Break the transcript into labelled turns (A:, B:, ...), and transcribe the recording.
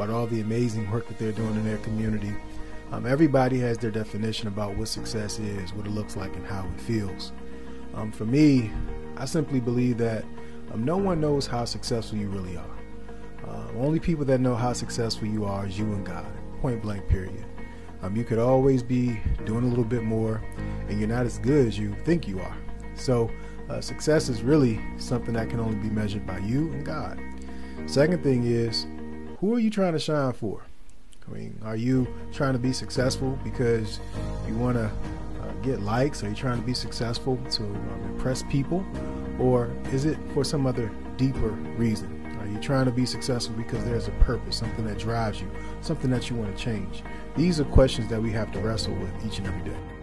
A: about all the amazing work that they're doing in their community. Um, everybody has their definition about what success is, what it looks like, and how it feels. Um, for me, I simply believe that um, no one knows how successful you really are. Uh, only people that know how successful you are is you and God. Point blank, period. Um, you could always be doing a little bit more, and you're not as good as you think you are. So, uh, success is really something that can only be measured by you and God. Second thing is, who are you trying to shine for? I mean, are you trying to be successful because you want to uh, get likes? Are you trying to be successful to um, impress people? Or is it for some other deeper reason? Are you trying to be successful because there's a purpose, something that drives you, something that you want to change? These are questions that we have to wrestle with each and every day.